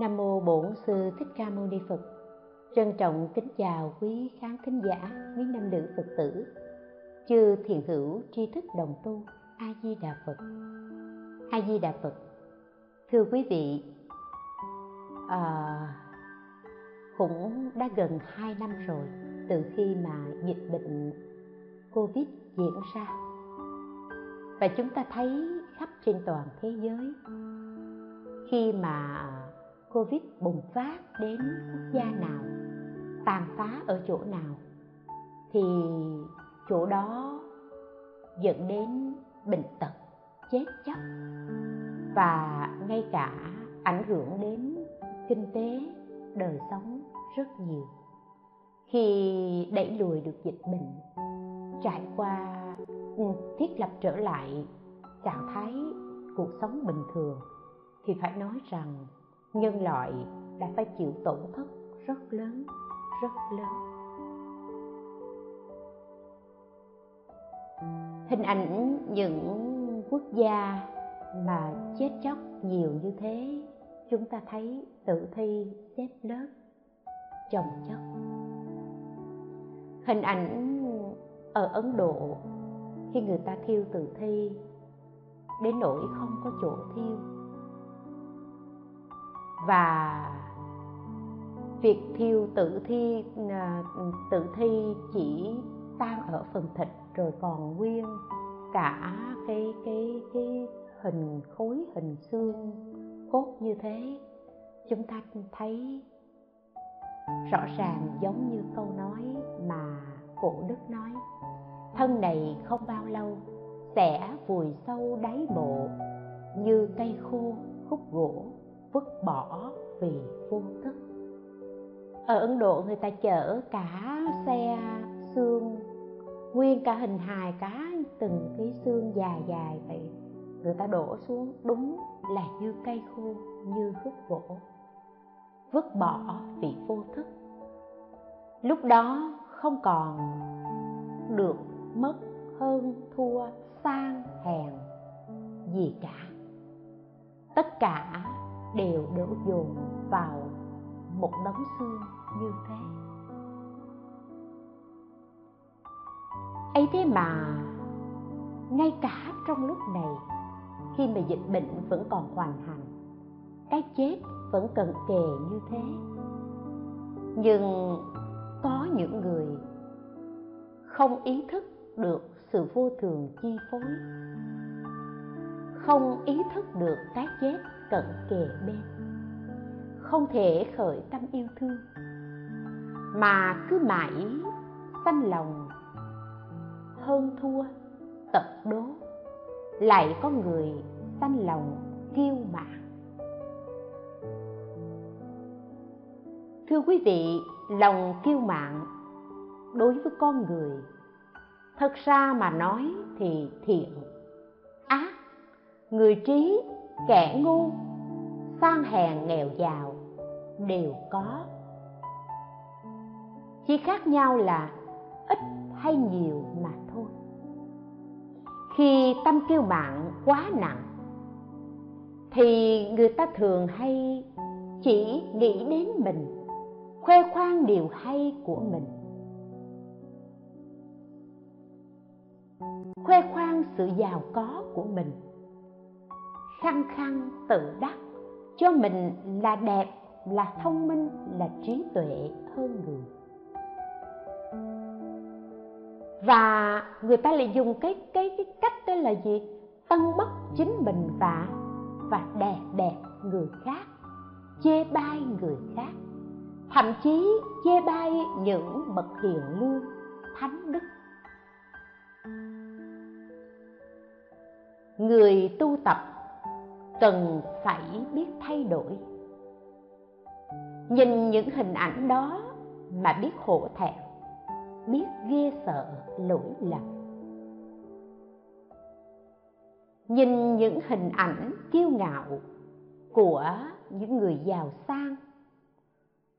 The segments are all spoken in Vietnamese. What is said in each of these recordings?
Nam mô Bổn sư Thích Ca Mâu Ni Phật. Trân trọng kính chào quý khán thính giả, quý nam nữ Phật tử. Chư thiền hữu tri thức đồng tu, A Di Đà Phật. A Di Đà Phật. Thưa quý vị, à, cũng đã gần 2 năm rồi từ khi mà dịch bệnh Covid diễn ra. Và chúng ta thấy khắp trên toàn thế giới khi mà covid bùng phát đến quốc gia nào, tàn phá ở chỗ nào, thì chỗ đó dẫn đến bệnh tật, chết chóc và ngay cả ảnh hưởng đến kinh tế, đời sống rất nhiều. Khi đẩy lùi được dịch bệnh, trải qua ừ, thiết lập trở lại trạng thái cuộc sống bình thường, thì phải nói rằng nhân loại đã phải chịu tổn thất rất lớn rất lớn. Hình ảnh những quốc gia mà chết chóc nhiều như thế, chúng ta thấy tử thi xếp lớp, chồng chất. Hình ảnh ở ấn độ, khi người ta thiêu tử thi, đến nỗi không có chỗ thiêu và việc thiêu tử thi à, tử thi chỉ tan ở phần thịt rồi còn nguyên cả cái cái cái hình khối, hình xương cốt như thế. Chúng ta thấy rõ ràng giống như câu nói mà cổ đức nói, thân này không bao lâu sẽ vùi sâu đáy mộ như cây khô khúc gỗ vứt bỏ vì vô thức. Ở ấn độ người ta chở cả xe xương, nguyên cả hình hài cả từng cái xương dài dài vậy. Người ta đổ xuống, đúng là như cây khô, như khúc gỗ vứt bỏ vì vô thức. Lúc đó không còn được mất hơn thua sang hèn gì cả. Tất cả đều đổ dồn vào một đống xương như thế. Ấy thế mà, ngay cả trong lúc này, khi mà dịch bệnh vẫn còn hoàn hành, cái chết vẫn cận kề như thế. Nhưng có những người không ý thức được sự vô thường chi phối, không ý thức được cái chết cận kề bên. Không thể khởi tâm yêu thương, mà cứ mãi sanh lòng. Hơn thua, tật đố, lại có người sanh lòng kiêu mạn. Thưa quý vị, lòng kiêu mạn đối với con người, thật ra mà nói thì thiện, ác, người trí kẻ ngu, sang hèn nghèo giàu, đều có. Chỉ khác nhau là ít hay nhiều mà thôi. Khi tâm kiêu mạn quá nặng, thì người ta thường hay chỉ nghĩ đến mình, khoe khoang điều hay của mình. Khoe khoang sự giàu có của mình khăng khăng tự đắc. Cho mình là đẹp, là thông minh, là trí tuệ hơn người. Và người ta lại dùng cái cái cái cách đó là gì? Tân bốc chính mình và và đè bẹp người khác, chê bai người khác. Thậm chí chê bai những bậc hiền lương, thánh đức. Người tu tập cần phải biết thay đổi. Nhìn những hình ảnh đó mà biết hổ thẹn, biết ghê sợ, lỗi lầm. Nhìn những hình ảnh kiêu ngạo của những người giàu sang,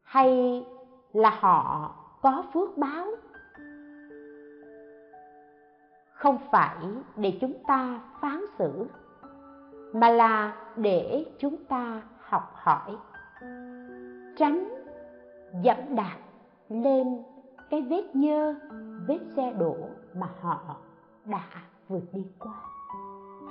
hay là họ có phước báo? Không phải để chúng ta phán xử mà là để chúng ta học hỏi. Tránh dẫm đạp lên cái vết nhơ, vết xe đổ mà họ đã vượt đi qua.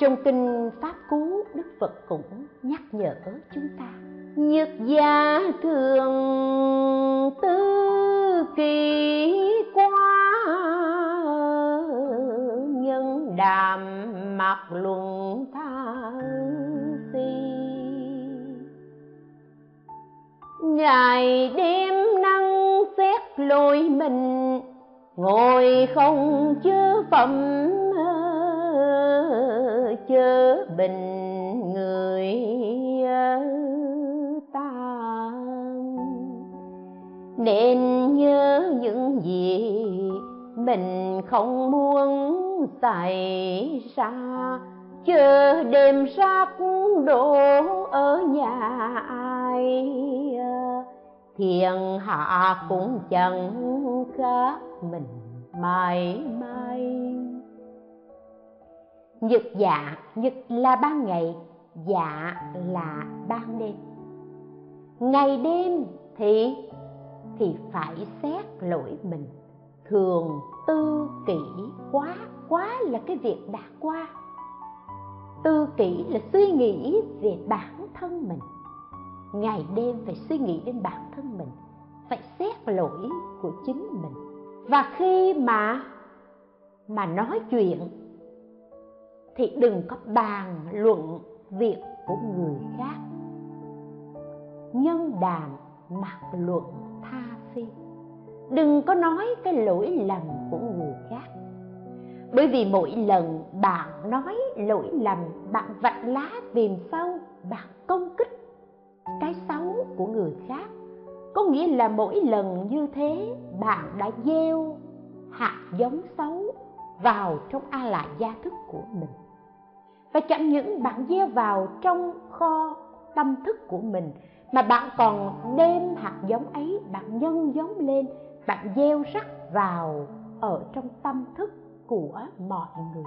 Trong kinh pháp cú, đức phật cũng nhắc nhở chúng ta nhật gia thường tư kỳ qua nhân đàm mặc luận ngày đêm nắng xét lôi mình, ngồi không chớ phẩm ờ, chớ bình người ờ, ta. Nên nhớ những gì mình không muốn xảy ra. Chờ đêm sắc đổ ở nhà ai thiên hạ cũng chẳng khác mình mãi mãi. Nhật dạ nhật là ban ngày dạ là ban đêm. Ngày đêm thì thì phải xét lỗi mình. Thường tư kỷ quá quá là cái việc đã qua. Tư kỷ là suy nghĩ về bản thân mình ngày đêm phải suy nghĩ đến bản thân mình, phải xét lỗi của chính mình. Và khi mà mà nói chuyện, thì đừng có bàn luận việc của người khác. Nhân đàm mặc luận tha phi. Đừng có nói cái lỗi lầm của người khác. Bởi vì mỗi lần bạn nói lỗi lầm, bạn vạch lá tìm sâu bạn công kích cái xấu của người khác. Có nghĩa là mỗi lần như thế, bạn đã gieo hạt giống xấu vào trong a la gia thức của mình. Và chẳng những bạn gieo vào trong kho tâm thức của mình, mà bạn còn đem hạt giống ấy, bạn nhân giống lên, bạn gieo rắc vào ở trong tâm thức của mọi người.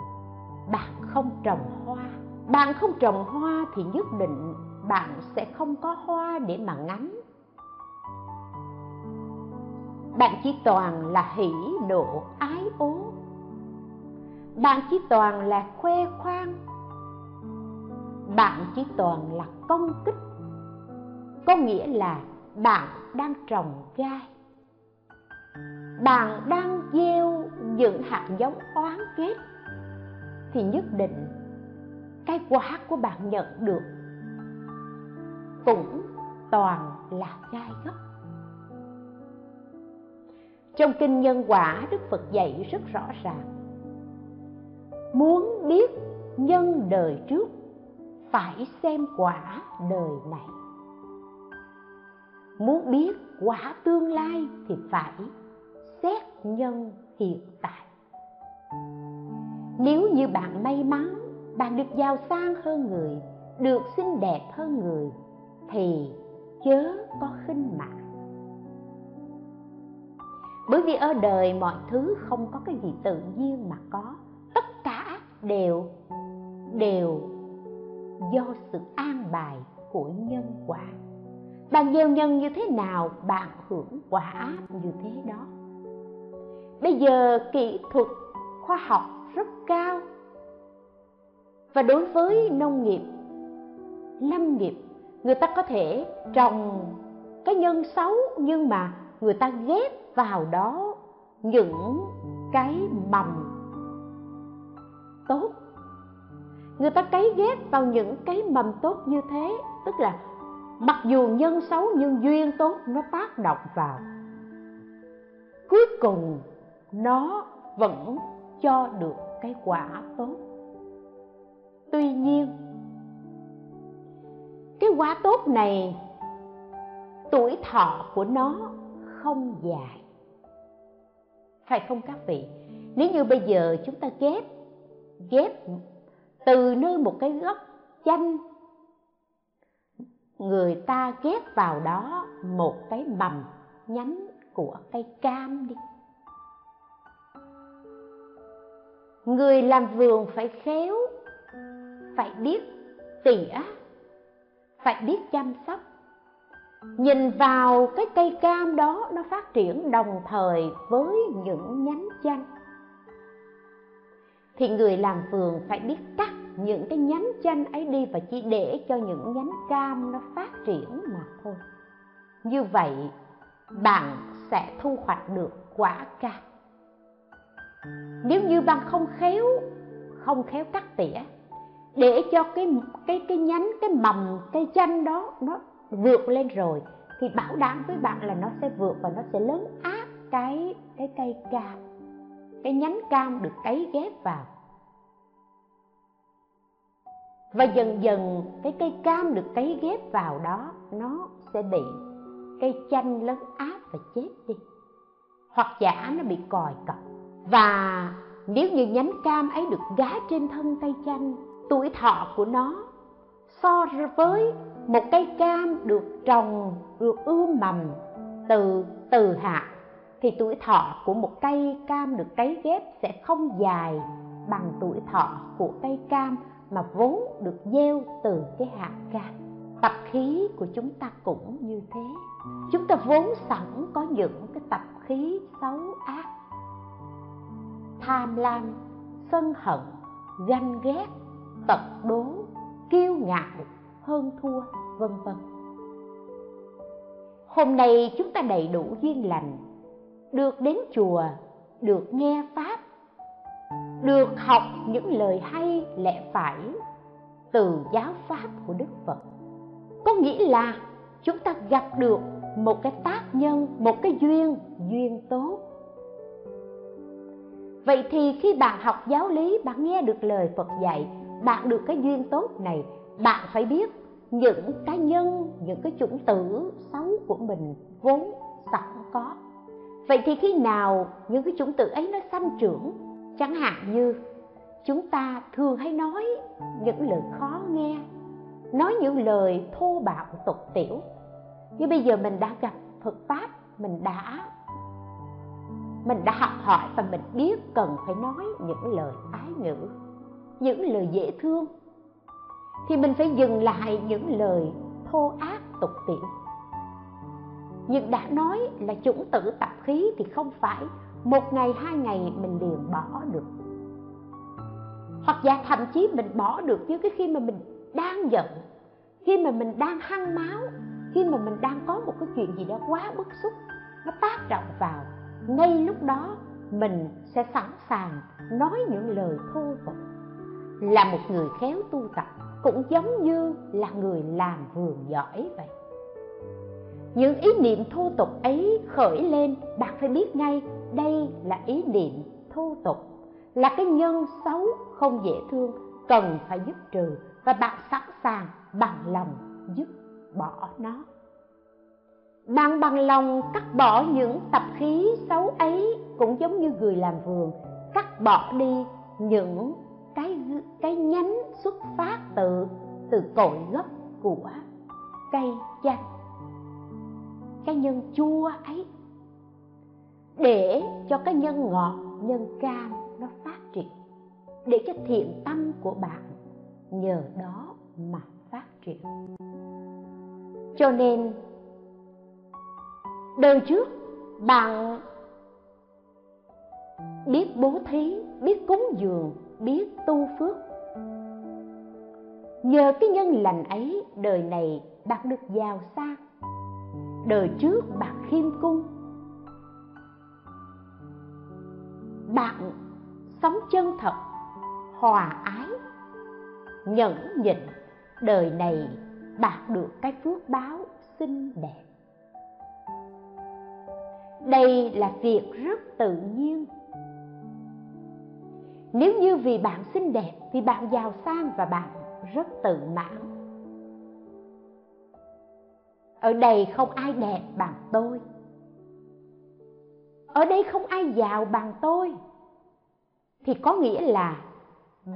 Bạn không trồng hoa. Bạn không trồng hoa thì nhất định bạn sẽ không có hoa để mà ngắm. Bạn chỉ toàn là hỉ nộ ái ố. Bạn chỉ toàn là khoe khoang. Bạn chỉ toàn là công kích. Có nghĩa là bạn đang trồng gai. Bạn đang gieo những hạt giống oán ghét thì nhất định cái quả của bạn nhận được cũng toàn là gai góc trong kinh nhân quả, đức phật dạy rất rõ ràng. Muốn biết nhân đời trước, phải xem quả đời này. Muốn biết quả tương lai thì phải xét nhân hiện tại. Nếu như bạn may mắn, bạn được giàu sang hơn người, được xinh đẹp hơn người thì chớ có khinh mạn bởi vì ở đời mọi thứ không có cái gì tự nhiên mà có. Tất cả đều đều do sự an bài của nhân quả. Bạn gieo nhân như thế nào bạn hưởng quả như thế đó. Bây giờ kỹ thuật khoa học rất cao. Và đối với nông nghiệp, lâm nghiệp người ta có thể trồng cái nhân xấu nhưng mà người ta ghép vào đó những cái mầm tốt. Người ta cấy ghép vào những cái mầm tốt như thế, tức là mặc dù nhân xấu nhưng duyên tốt nó tác động vào. Cuối cùng nó vẫn cho được cái quả tốt. Tuy nhiên cái quả tốt này, tuổi thọ của nó không dài. Phải không các vị? Nếu như bây giờ chúng ta ghép ghép từ nơi một cái gốc chanh, người ta ghép vào đó một cái mầm nhánh của cây cam đi. Người làm vườn phải khéo, phải biết tỉa phải biết chăm sóc. Nhìn vào cái cây cam đó, nó phát triển đồng thời với những nhánh chanh. Thì người làm vườn phải biết cắt những cái nhánh chanh ấy đi và chỉ để cho những nhánh cam nó phát triển mà thôi. Như vậy, bạn sẽ thu hoạch được quả cam. Nếu như bạn không khéo không khéo cắt tỉa để cho cái cái cái nhánh, cái mầm cây chanh đó nó vượt lên rồi, thì bảo đảm với bạn là nó sẽ vượt và nó sẽ lớn áp cái cái cây cam. Cái nhánh cam được cấy ghép vào. Và dần dần cái cây cam được cấy ghép vào đó, nó sẽ bị cây chanh lớn áp và chết đi. Hoặc giả nó bị còi cọc. Và nếu như nhánh cam ấy được gá trên thân cây chanh tuổi thọ của nó so với một cây cam được trồng, được ươm mầm từ từ hạt thì tuổi thọ của một cây cam được cấy ghép sẽ không dài bằng tuổi thọ của cây cam mà vốn được gieo từ cái hạt cam. Tập khí của chúng ta cũng như thế. Chúng ta vốn sẵn có những cái tập khí xấu ác, tham lam, sân hận, ganh ghét tật đố kiêu ngạo hơn thua, vân vân. Hôm nay chúng ta đầy đủ duyên lành, được đến chùa, được nghe pháp, được học những lời hay lẽ phải từ giáo pháp của đức phật. Có nghĩa là chúng ta gặp được một cái tác nhân, một cái duyên duyên tốt. Vậy thì khi bạn học giáo lý, bạn nghe được lời phật dạy bạn được cái duyên tốt này, bạn phải biết những cá nhân, những cái chủng tử xấu của mình vốn sẵn có. Vậy thì khi nào những cái chủng tử ấy nó sanh trưởng, chẳng hạn như chúng ta thường hay nói những lời khó nghe, nói những lời thô bạo tục tiểu. Nhưng bây giờ mình đã gặp Phật pháp, mình đã mình đã học hỏi và mình biết cần phải nói những lời ái ngữ những lời dễ thương, thì mình phải dừng lại những lời thô ác tục tiễu nhưng đã nói là chủng tử tập khí thì không phải một ngày, hai ngày mình liền bỏ được. Hoặc giả thậm chí mình bỏ được chứ cái khi mà mình đang giận, khi mà mình đang hăng máu, khi mà mình đang có một cái chuyện gì đó quá bức xúc, nó tác động vào, ngay lúc đó mình sẽ sẵn sàng nói những lời thô tục là một người khéo tu tập, cũng giống như là người làm vườn giỏi vậy. Những ý niệm thô tục ấy khởi lên, bạn phải biết ngay, đây là ý niệm thô tục. Là cái nhân xấu không dễ thương, cần phải dứt trừ, và bạn sẵn sàng bằng lòng dứt bỏ nó. Bạn bằng lòng cắt bỏ những tập khí xấu ấy, cũng giống như người làm vườn, cắt bỏ đi những cái cái nhánh xuất phát từ từ cội gốc của cây chanh, cái nhân chua ấy, để cho cái nhân ngọt, nhân cam nó phát triển, để cho thiện tâm của bạn nhờ đó mà phát triển. Cho nên, đời trước bạn biết bố thí, biết cúng dường biết tu phước. Nhờ cái nhân lành ấy, đời này bạn được giàu sang. Đời trước bạn khiêm cung. Bạn sống chân thật, hòa ái, nhẫn nhịn. Đời này bạn được cái phước báo xinh đẹp. Đây là việc rất tự nhiên nếu như vì bạn xinh đẹp thì bạn giàu sang và bạn rất tự mãn. Ở đây không ai đẹp bằng tôi. Ở đây không ai giàu bằng tôi. Thì có nghĩa là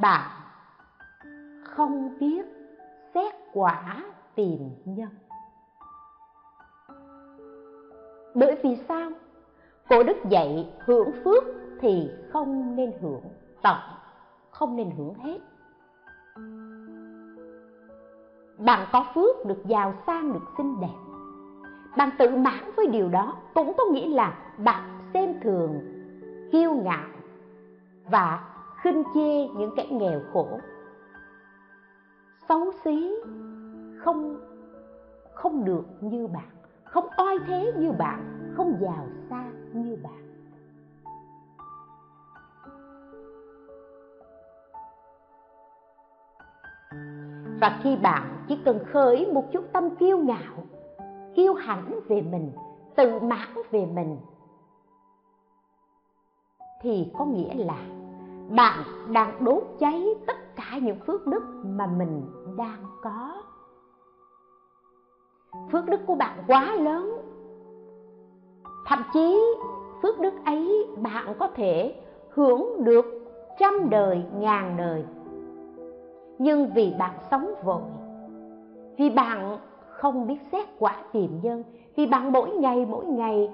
bạn không biết xét quả tìm nhân. Bởi vì sao? Cổ đức dạy hưởng phước thì không nên hưởng tận không nên hưởng hết. Bạn có phước được giàu sang được xinh đẹp. Bạn tự mãn với điều đó cũng có nghĩa là bạn xem thường, kiêu ngạo và khinh chê những kẻ nghèo khổ. Xấu xí không không được như bạn, không oai thế như bạn, không giàu sang như bạn. Và khi bạn chỉ cần khởi một chút tâm kiêu ngạo, kiêu hãnh về mình, tự mãn về mình, thì có nghĩa là bạn đang đốt cháy tất cả những phước đức mà mình đang có. Phước đức của bạn quá lớn. Thậm chí, phước đức ấy bạn có thể hưởng được trăm đời, ngàn đời nhưng vì bạn sống vội, vì bạn không biết xét quả tiềm nhân, vì bạn mỗi ngày mỗi ngày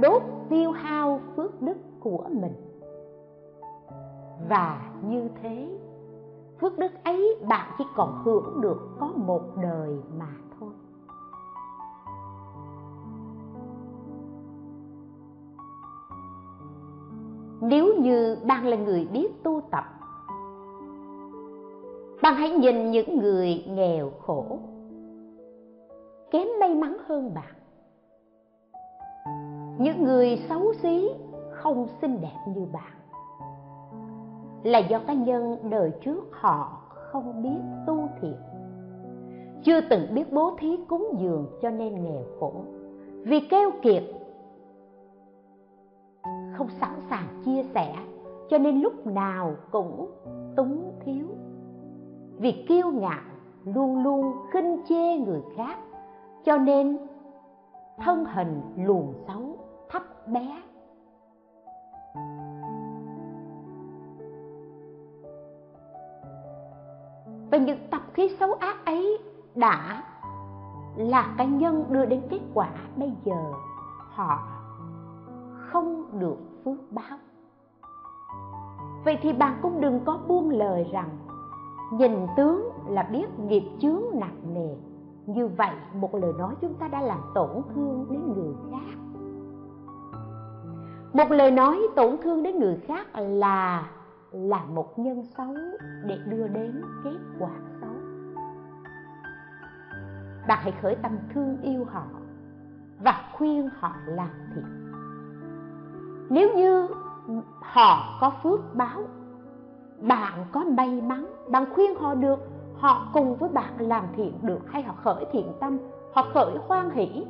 đốt tiêu hao phước đức của mình. Và như thế, phước đức ấy bạn chỉ còn hưởng được có một đời mà thôi. Nếu như bạn là người biết tu tập bạn hãy nhìn những người nghèo khổ. Kém may mắn hơn bạn. Những người xấu xí không xinh đẹp như bạn. Là do cá nhân đời trước họ không biết tu thiện. Chưa từng biết bố thí cúng dường cho nên nghèo khổ. Vì keo kiệt, không sẵn sàng chia sẻ, cho nên lúc nào cũng túng thiếu vì kiêu ngạo, luôn luôn khinh chê người khác, cho nên thân hình luồn xấu, thấp bé. Và những tập khí xấu ác ấy đã là cá nhân đưa đến kết quả bây giờ họ không được phước báo. Vậy thì bạn cũng đừng có buông lời rằng nhìn tướng là biết nghiệp chướng nặng nề. Như vậy, một lời nói chúng ta đã làm tổn thương đến người khác. Một lời nói tổn thương đến người khác là là một nhân xấu để đưa đến kết quả xấu. Bạn hãy khởi tâm thương yêu họ và khuyên họ làm thiện. Nếu như họ có phước báo bạn có may mắn, bạn khuyên họ được, họ cùng với bạn làm thiện được hay họ khởi thiện tâm, họ khởi hoan hỷ,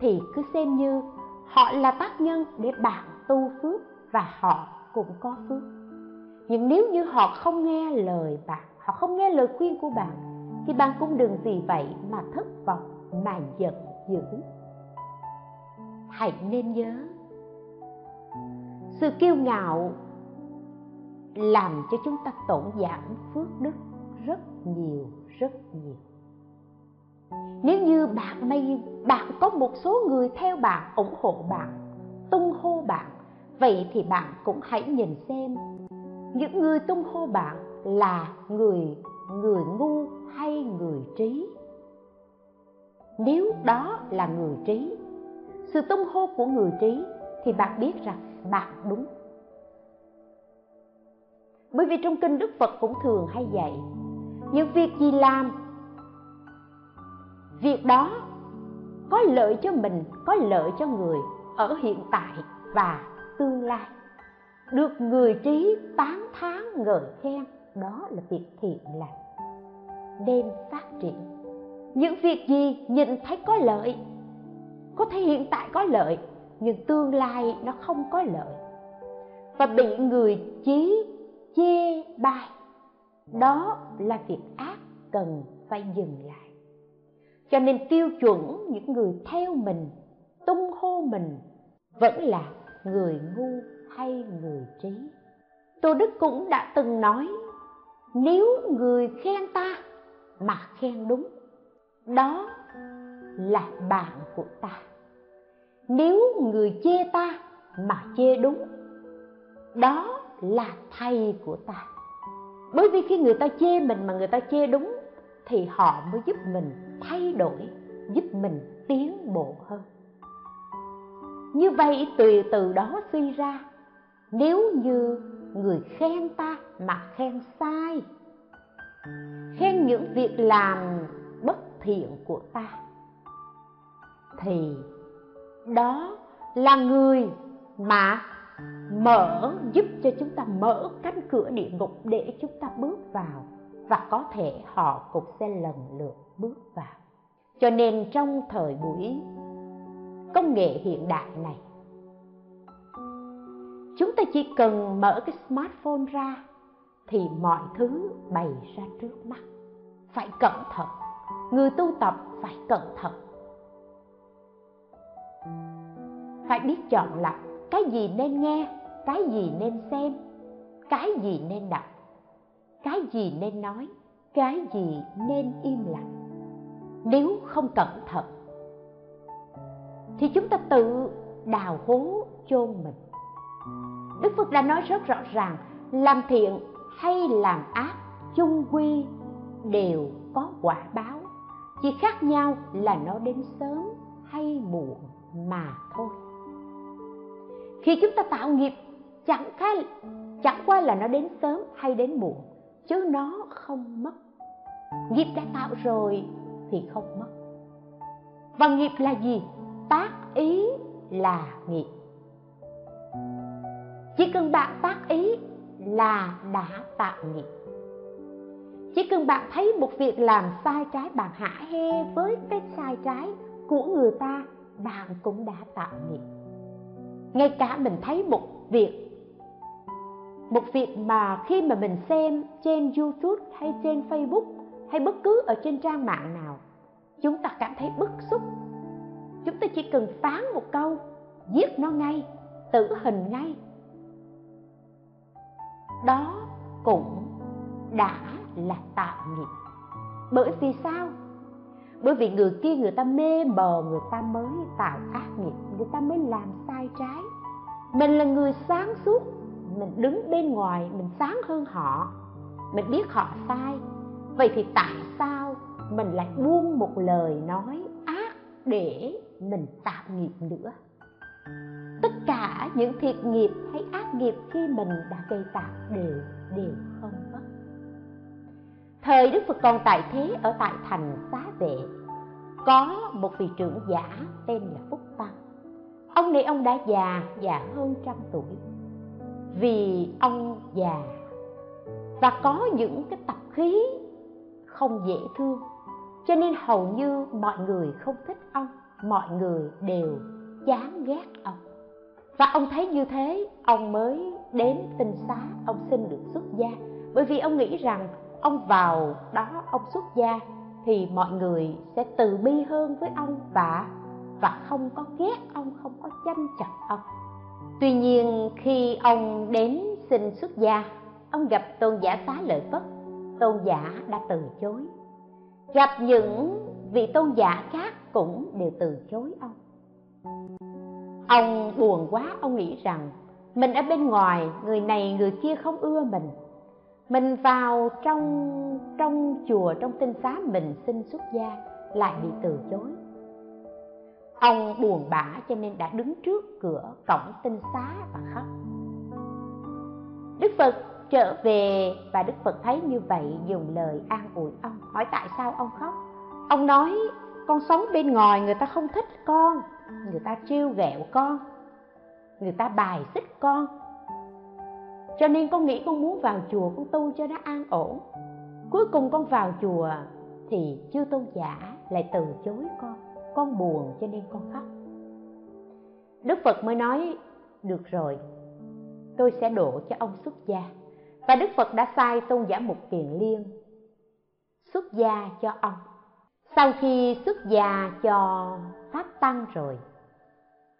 thì cứ xem như họ là tác nhân để bạn tu phước và họ cũng có phước. Nhưng nếu như họ không nghe lời bạn, họ không nghe lời khuyên của bạn, thì bạn cũng đừng vì vậy mà thất vọng, mà giận dữ. Hãy nên nhớ, sự kiêu ngạo làm cho chúng ta tổn giảm phước đức rất nhiều rất nhiều. Nếu như bạn may, bạn có một số người theo bạn, ủng hộ bạn, tung hô bạn, vậy thì bạn cũng hãy nhìn xem những người tung hô bạn là người người ngu hay người trí. Nếu đó là người trí, sự tung hô của người trí thì bạn biết rằng bạn đúng bởi vì trong kinh đức phật cũng thường hay dạy, những việc gì làm, việc đó có lợi cho mình, có lợi cho người ở hiện tại và tương lai. Được người trí tán thán ngợi khen, đó là việc thiện lành, nên phát triển. Những việc gì nhìn thấy có lợi, có thể hiện tại có lợi, nhưng tương lai nó không có lợi. Và bị người trí chê bai. Đó là việc ác cần phải dừng lại. Cho nên tiêu chuẩn những người theo mình, tung hô mình vẫn là người ngu hay người trí. Tô đức cũng đã từng nói, nếu người khen ta mà khen đúng, đó là bạn của ta. Nếu người chê ta mà chê đúng, đó là thầy của ta. Bởi vì khi người ta chê mình mà người ta chê đúng, thì họ mới giúp mình thay đổi, giúp mình tiến bộ hơn. Như vậy từ từ đó suy ra, nếu như người khen ta mà khen sai, khen những việc làm bất thiện của ta, thì đó là người mà mở giúp cho chúng ta mở cánh cửa địa ngục để chúng ta bước vào. Và có thể họ cũng sẽ lần lượt bước vào. Cho nên trong thời buổi công nghệ hiện đại này, chúng ta chỉ cần mở cái smartphone ra thì mọi thứ bày ra trước mắt. Phải cẩn thận. Người tu tập phải cẩn thận. Phải biết chọn lọc. Cái gì nên nghe? Cái gì nên xem? Cái gì nên đọc? Cái gì nên nói? Cái gì nên im lặng? Nếu không cẩn thận, thì chúng ta tự đào hố chôn mình. Đức phật đã nói rất rõ ràng, làm thiện hay làm ác, chung quy đều có quả báo. Chỉ khác nhau là nó đến sớm hay muộn mà thôi. Khi chúng ta tạo nghiệp chẳng khai chẳng qua là nó đến sớm hay đến muộn, chứ nó không mất. Nghiệp đã tạo rồi thì không mất. Và nghiệp là gì? Tác ý là nghiệp. Chỉ cần bạn tác ý là đã tạo nghiệp. Chỉ cần bạn thấy một việc làm sai trái, bạn hả hê với cái sai trái của người ta, bạn cũng đã tạo nghiệp. Ngay cả mình thấy một việc một việc mà khi mà mình xem trên youtube hay trên facebook hay bất cứ ở trên trang mạng nào, chúng ta cảm thấy bức xúc. Chúng ta chỉ cần phán một câu giết nó ngay tử hình ngay. Đó cũng đã là tạo nghiệp bởi vì sao? Bởi vì người kia người ta mê mờ, người ta mới tạo ác nghiệp, người ta mới làm sai trái. Mình là người sáng suốt mình đứng bên ngoài, mình sáng hơn họ, mình biết họ sai. Vậy thì tại sao mình lại buông một lời nói ác để mình tạo nghiệp nữa? Tất cả những thiệt nghiệp hay ác nghiệp khi mình đã gây tạo đều đều không mất. Thời đức phật còn tại thế ở tại thành xá vệ. Có một vị trưởng giả tên là phúc tăng. Ông này ông đã già già hơn trăm tuổi vì ông già. Và có những cái tập khí không dễ thương. Cho nên hầu như mọi người không thích ông, mọi người đều chán ghét ông. Và ông thấy như thế, ông mới đến tinh xá ông xin được xuất gia. Bởi vì ông nghĩ rằng ông vào đó ông xuất gia thì mọi người sẽ từ bi hơn với ông và và không có ghét ông, không có chăm chọc ông tuy nhiên, khi ông đến xin xuất gia, ông gặp tôn giả xá lợi phất. Tôn giả đã từ chối. Gặp những vị tôn giả khác cũng đều từ chối ông. Ông buồn quá, ông nghĩ rằng mình ở bên ngoài, người này, người kia không ưa mình. Mình vào trong trong chùa, trong tinh xá mình xin xuất gia, lại bị từ chối ông buồn bã cho nên đã đứng trước cửa cổng tinh xá và khóc. Đức phật trở về và đức phật thấy như vậy dùng lời an ủi ông. Hỏi tại sao ông khóc? Ông nói, con sống bên ngoài người ta không thích con, người ta trêu ghẹo con, người ta bài xích con. Cho nên con nghĩ con muốn vào chùa, con tu cho nó an ổn. Cuối cùng con vào chùa thì chư tôn giả lại từ chối con con buồn cho nên con khóc. Đức phật mới nói, được rồi, tôi sẽ độ cho ông xuất gia. Và đức phật đã sai tôn giả mục kiền liên xuất gia cho ông. Sau khi xuất gia cho pháp tăng rồi,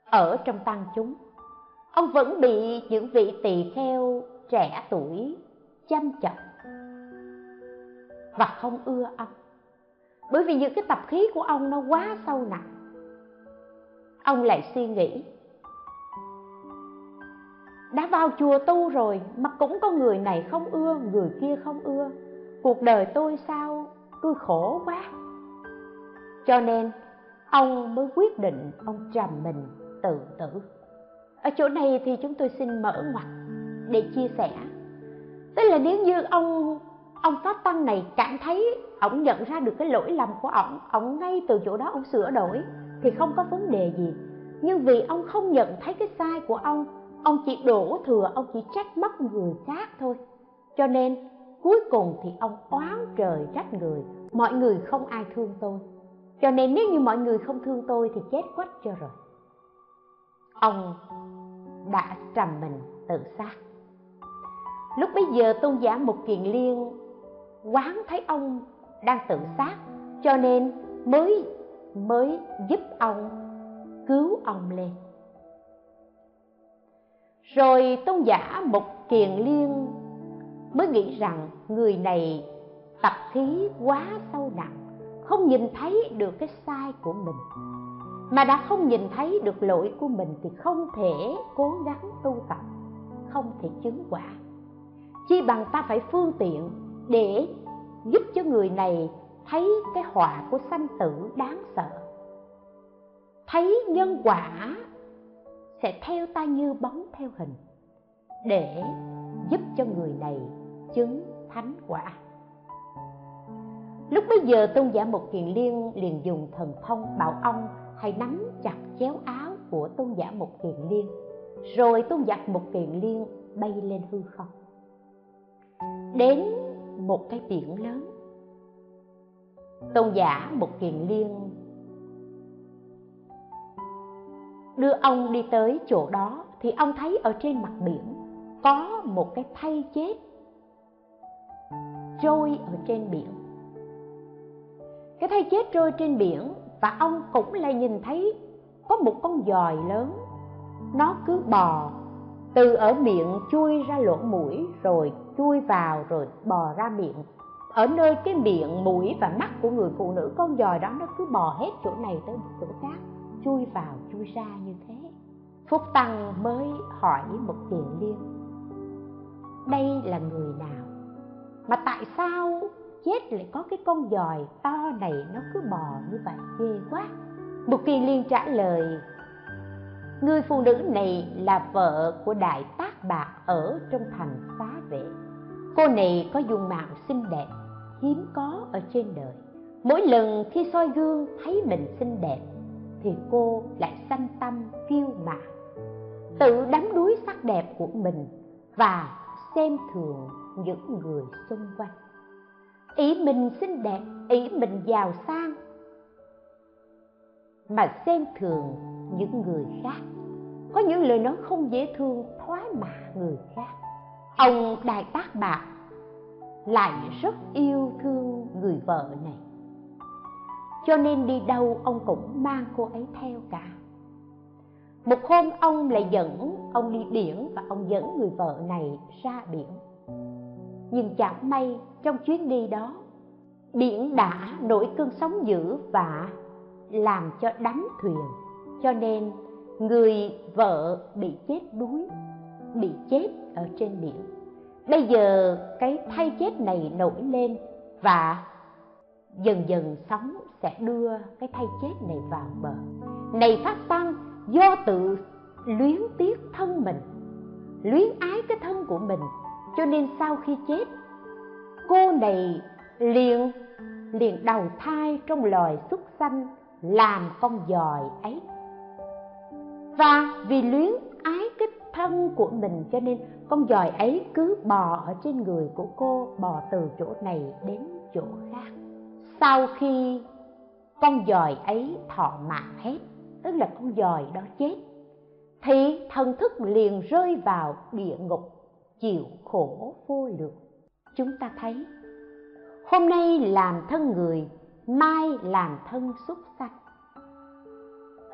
ở trong tăng chúng, ông vẫn bị những vị tỳ kheo trẻ tuổi chăm chọc và không ưa ông bởi vì những cái tập khí của ông nó quá sâu nặng. Ông lại suy nghĩ, đã vào chùa tu rồi mà cũng có người này không ưa, người kia không ưa. Cuộc đời tôi sao tôi khổ quá. Cho nên, ông mới quyết định ông trầm mình tự tử. Ở chỗ này thì chúng tôi xin mở ngoặt để chia sẻ. Tức là nếu như ông ông pháp tăng này cảm thấy ông nhận ra được cái lỗi lầm của ông ông ngay từ chỗ đó ông sửa đổi thì không có vấn đề gì. Nhưng vì ông không nhận thấy cái sai của ông ông chỉ đổ thừa ông chỉ trách móc người khác thôi. Cho nên, cuối cùng thì ông oán trời trách người. Mọi người không ai thương tôi. Cho nên nếu như mọi người không thương tôi thì chết quách cho rồi. Ông đã trầm mình tự sát. Lúc bấy giờ tôn giả một kiền liên quán thấy ông đang tự sát, cho nên mới mới giúp ông cứu ông lên. Rồi tôn giả một kiền liên mới nghĩ rằng người này tập khí quá sâu nặng, không nhìn thấy được cái sai của mình. Mà đã không nhìn thấy được lỗi của mình thì không thể cố gắng tu tập, không thể chứng quả. Chi bằng ta phải phương tiện để giúp cho người này thấy cái họa của sanh tử đáng sợ. Thấy nhân quả sẽ theo ta như bóng theo hình để giúp cho người này chứng thánh quả. Lúc bấy giờ tôn giả một kiền liên liền dùng thần thông bảo ông hãy nắm chặt chéo áo của tôn giả một kiền liên, rồi tôn giả một kiền liên bay lên hư không. Đến một cái biển lớn. Tôn giả một kiền liên. Đưa ông đi tới chỗ đó thì ông thấy ở trên mặt biển có một cái thay chết trôi ở trên biển. Cái thay chết trôi trên biển và ông cũng lại nhìn thấy có một con giòi lớn. Nó cứ bò từ ở miệng chui ra lỗ mũi rồi chui vào rồi bò ra miệng. Ở nơi cái miệng, mũi và mắt của người phụ nữ, con giòi đó nó cứ bò hết chỗ này tới chỗ khác, chui vào, chui ra như thế. Phúc tăng mới hỏi một tiền liên. Đây là người nào? Mà tại sao chết lại có cái con giòi to này nó cứ bò như vậy? Ghê quá. Một kiền liên trả lời, người phụ nữ này là vợ của đại tác bạc ở trong thành xá vệ cô này có dung mạo xinh đẹp, hiếm có ở trên đời. Mỗi lần khi soi gương thấy mình xinh đẹp, thì cô lại sanh tâm kiêu mạn. Tự đắm đuối sắc đẹp của mình và xem thường những người xung quanh. Ý mình xinh đẹp, ý mình giàu sang, mà xem thường những người khác. Có những lời nói không dễ thương thoái mạ người khác ông đại tác bạc lại rất yêu thương người vợ này. Cho nên đi đâu ông cũng mang cô ấy theo cả. Một hôm ông lại dẫn ông đi biển và ông dẫn người vợ này ra biển. Nhưng chẳng may trong chuyến đi đó, biển đã nổi cơn sóng dữ và làm cho đắm thuyền. Cho nên người vợ bị chết đuối bị chết ở trên biển. Bây giờ cái thay chết này nổi lên và dần dần sóng sẽ đưa cái thay chết này vào bờ. Này phát tăng, do tự luyến tiếc thân mình, luyến ái cái thân của mình, cho nên sau khi chết, cô này liền liền đầu thai trong loài xuất sanh, làm con giòi ấy. Và vì luyến thân của mình, cho nên con giòi ấy cứ bò ở trên người của cô, bò từ chỗ này đến chỗ khác. Sau khi con giòi ấy thọ mạng hết, tức là con giòi đó chết, thì thần thức liền rơi vào địa ngục, chịu khổ vô lượng. Chúng ta thấy, hôm nay làm thân người, mai làm thân xuất sanh.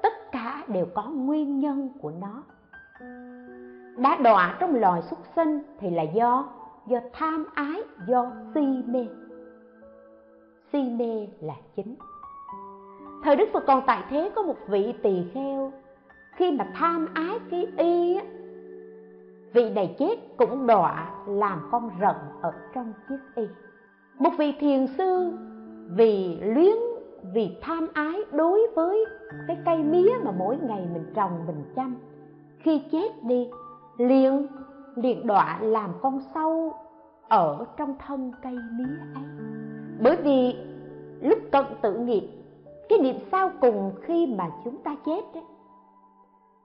Tất cả đều có nguyên nhân của nó đã đọa trong loài xuất sinh thì là do do tham ái, do si mê. Si mê là chính. Thời đức phật còn tại thế có một vị tỳ kheo. Khi mà tham ái cái y á, vị này chết cũng đọa làm con rận ở trong chiếc y. Một vị thiền sư vì luyến, vì tham ái đối với cái cây mía mà mỗi ngày mình trồng, mình chăm, khi chết đi liền liền đọa làm con sâu ở trong thân cây mía ấy. Bởi vì lúc cận tự nghiệp cái niệm sau cùng khi mà chúng ta chết ấy,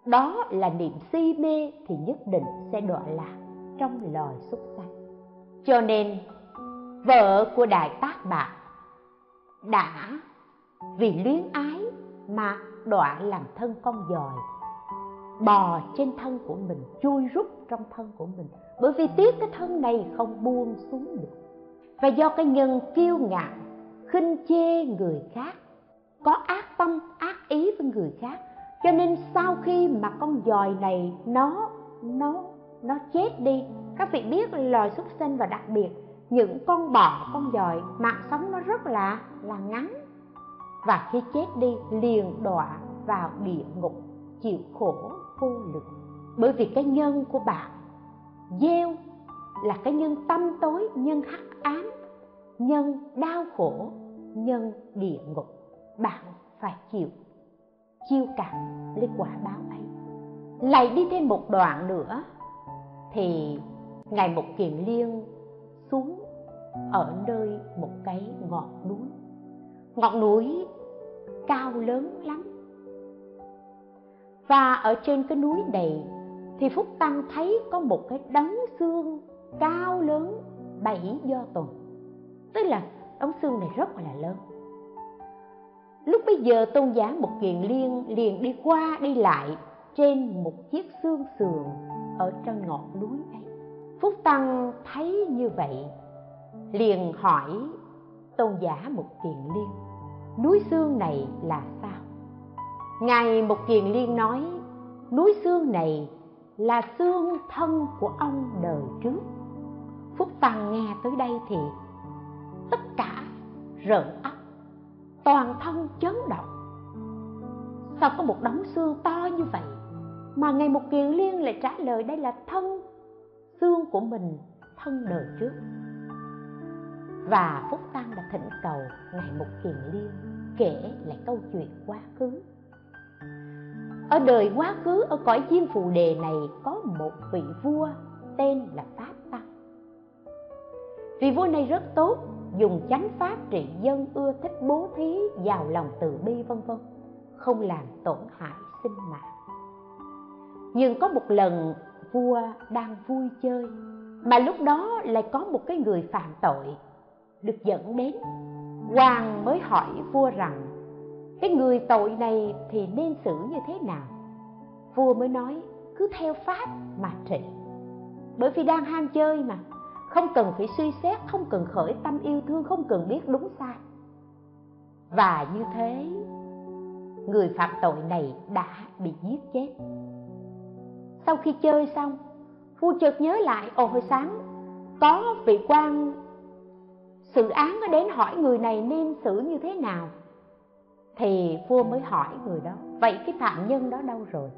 đó là niệm si mê thì nhất định sẽ đọa lạc trong loài súc sanh. Cho nên vợ của đại tác bạc đã vì luyến ái mà đọa làm thân con dòi bò trên thân của mình, chui rút trong thân của mình. Bởi vì tiếc cái thân này không buông xuống được. Và do cái nhân kiêu ngạo, khinh chê người khác, có ác tâm, ác ý với người khác, cho nên sau khi mà con dòi này nó nó nó chết đi, các vị biết loài súc sinh và đặc biệt những con bọ con dòi, mạng sống nó rất là là ngắn và khi chết đi liền đọa vào địa ngục, chịu khổ vô lực. Bởi vì cái nhân của bạn, gieo là cái nhân tâm tối, nhân hắc ám, nhân đau khổ, nhân địa ngục. Bạn phải chịu chiêu cảm lấy quả báo ấy. Lại đi thêm một đoạn nữa, thì ngài một kiền liên xuống ở nơi một cái ngọn núi. Ngọn núi cao lớn lắm và ở trên cái núi này thì phúc tăng thấy có một cái đống xương cao lớn bảy do tuần. Tức là đống xương này rất là lớn. Lúc bây giờ tôn giả một kiền liên liền đi qua đi lại trên một chiếc xương sườn ở trên ngọn núi ấy. Phúc tăng thấy như vậy, liền hỏi tôn giả một kiền liên, núi xương này là sao? Ngài một kiền liên nói, núi xương này là xương thân của ông đời trước. Phúc tăng nghe tới đây thì tất cả rợn óc toàn thân chấn động. Sao có một đống xương to như vậy mà ngày một kiền liên lại trả lời đây là thân, xương của mình, thân đời trước? Và phúc tăng đã thỉnh cầu ngày một kiền liên kể lại câu chuyện quá khứ ở đời quá khứ, ở cõi diêm phù đề này có một vị vua tên là pháp tăng. Vị vua này rất tốt, dùng chánh pháp trị dân ưa thích bố thí, giàu lòng từ bi, vân vân, không làm tổn hại sinh mạng. Nhưng có một lần vua đang vui chơi, mà lúc đó lại có một cái người phạm tội, được dẫn đến, hoàng mới hỏi vua rằng cái người tội này thì nên xử như thế nào? Vua mới nói, cứ theo pháp mà trị. Bởi vì đang ham chơi mà, không cần phải suy xét, không cần khởi tâm yêu thương, không cần biết đúng sai. Và như thế, người phạm tội này đã bị giết chết. Sau khi chơi xong, vua chợt nhớ lại ồ hồi sáng, có vị quan sự án có đến hỏi người này nên xử như thế nào thì vua mới hỏi người đó, vậy cái phạm nhân đó đâu rồi?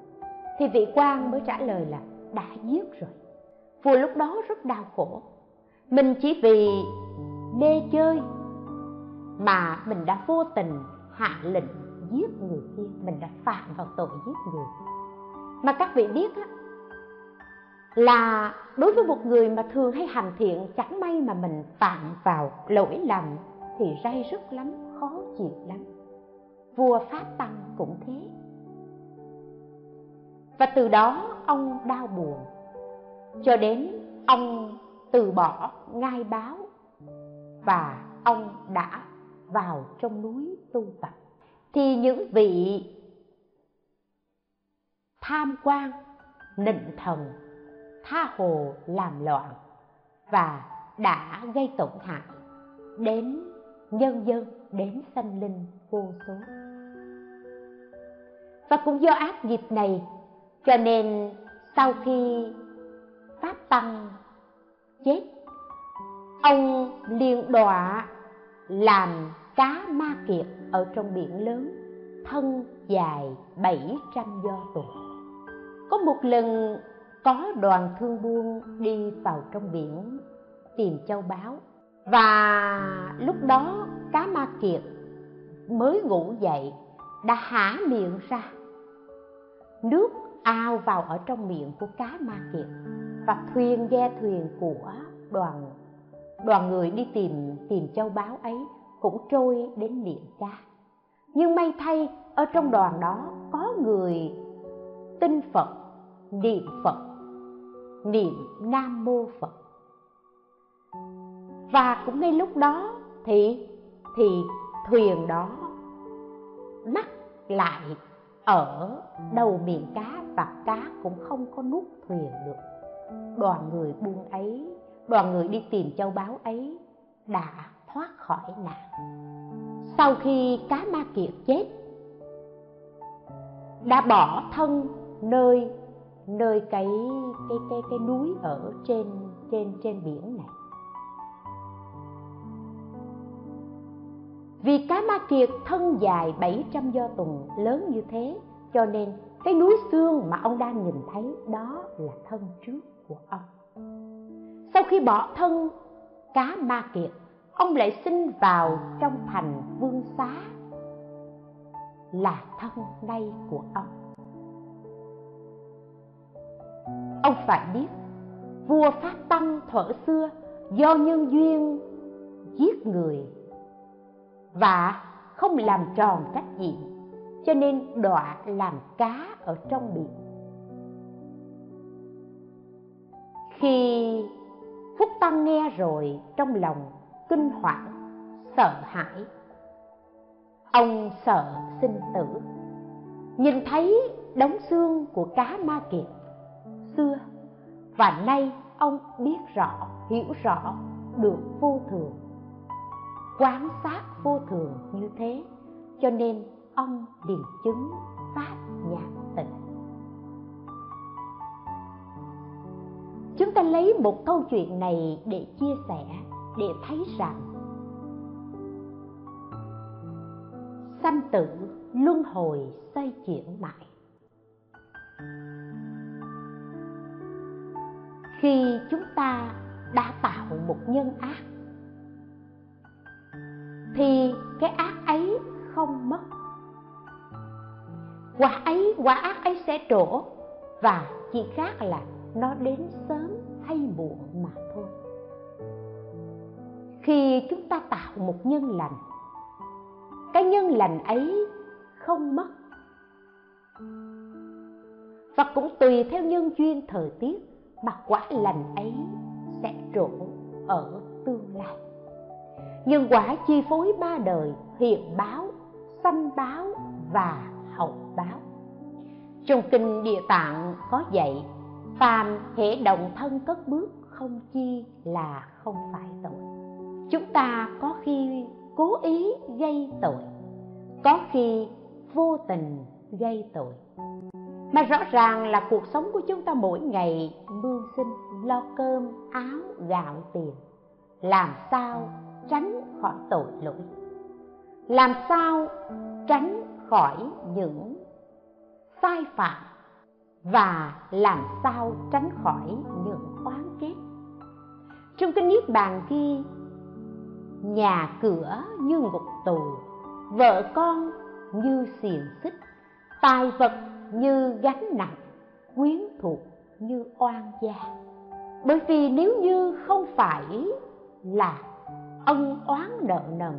Thì vị quan mới trả lời là, đã giết rồi. Vua lúc đó rất đau khổ. Mình chỉ vì mê chơi mà mình đã vô tình hạ lệnh giết người kia, mình đã phạm vào tội giết người. Mà các vị biết á, là đối với một người mà thường hay hành thiện, chẳng may mà mình phạm vào lỗi lầm thì ray rứt lắm, khó chịu lắm vua pháp tăng cũng thế. Và từ đó ông đau buồn, cho đến ông từ bỏ ngai báo và ông đã vào trong núi tu tập. Thì những vị tham quan, nịnh thần, tha hồ làm loạn và đã gây tổn hại đến nhân dân, đến sanh linh vô số và cũng do ác nghiệp này, cho nên sau khi pháp tăng chết, ông liền đọa làm cá ma kiệt ở trong biển lớn, thân dài bảy trăm do tuần có một lần, có đoàn thương buôn đi vào trong biển tìm châu báu. Và lúc đó, cá ma kiệt mới ngủ dậy, đã há miệng ra nước ao vào ở trong miệng của cá ma kiệt và thuyền ghe thuyền của đoàn đoàn người đi tìm tìm châu báu ấy cũng trôi đến miệng cá. Nhưng may thay, ở trong đoàn đó có người tin phật, niệm phật, niệm nam mô phật. Và cũng ngay lúc đó thì thì thuyền đó mắc lại ở đầu miệng cá và cá cũng không có nuốt thuyền được. Đoàn người buôn ấy, đoàn người đi tìm châu báu ấy đã thoát khỏi nạn. Sau khi cá ma kiệt chết, đã bỏ thân nơi nơi cái cái cái cái núi ở trên trên trên biển này. Vì cá ma kiệt thân dài 700 do tuần lớn như thế, cho nên cái núi xương mà ông đang nhìn thấy đó là thân trước của ông. Sau khi bỏ thân cá ma kiệt, ông lại sinh vào trong thành vương xá, là thân nay của ông. Ông phải biết, vua pháp tăng thuở xưa do nhân duyên giết người và không làm tròn trách nhiệm cho nên đọa làm cá ở trong biển. Khi phúc tăng nghe rồi trong lòng kinh hoảng, sợ hãi ông sợ sinh tử. Nhìn thấy đống xương của cá ma kiệt xưa và nay ông biết rõ hiểu rõ được vô thường quán sát vô thường như thế, cho nên ông liền chứng pháp nhạc tịnh chúng ta lấy một câu chuyện này để chia sẻ, để thấy rằng sanh tử luân hồi xoay chuyển mãi khi chúng ta đã tạo một nhân ác thì cái ác ấy không mất. Quả ấy, quả ác ấy sẽ trổ, và chỉ khác là nó đến sớm hay muộn mà thôi. Khi chúng ta tạo một nhân lành, cái nhân lành ấy không mất. Và cũng tùy theo nhân duyên thời tiết mà quả lành ấy sẽ trổ ở tương lai nhân quả chi phối ba đời, hiện báo, sanh báo và hậu báo. Trong kinh địa tạng có dạy, phàm hệ động thân cất bước không chi là không phải tội. Chúng ta có khi cố ý gây tội, có khi vô tình gây tội. Mà rõ ràng là cuộc sống của chúng ta mỗi ngày mưu sinh, lo cơm, áo, gạo, tiền. Làm sao tránh khỏi tội lỗi. Làm sao tránh khỏi những sai phạm và làm sao tránh khỏi những oán kết trong kinh niết bàn ghi, nhà cửa như ngục tù, vợ con như xiềng xích, tài vật như gánh nặng, quyến thuộc như oan gia. Bởi vì nếu như không phải là ân oán nợ nần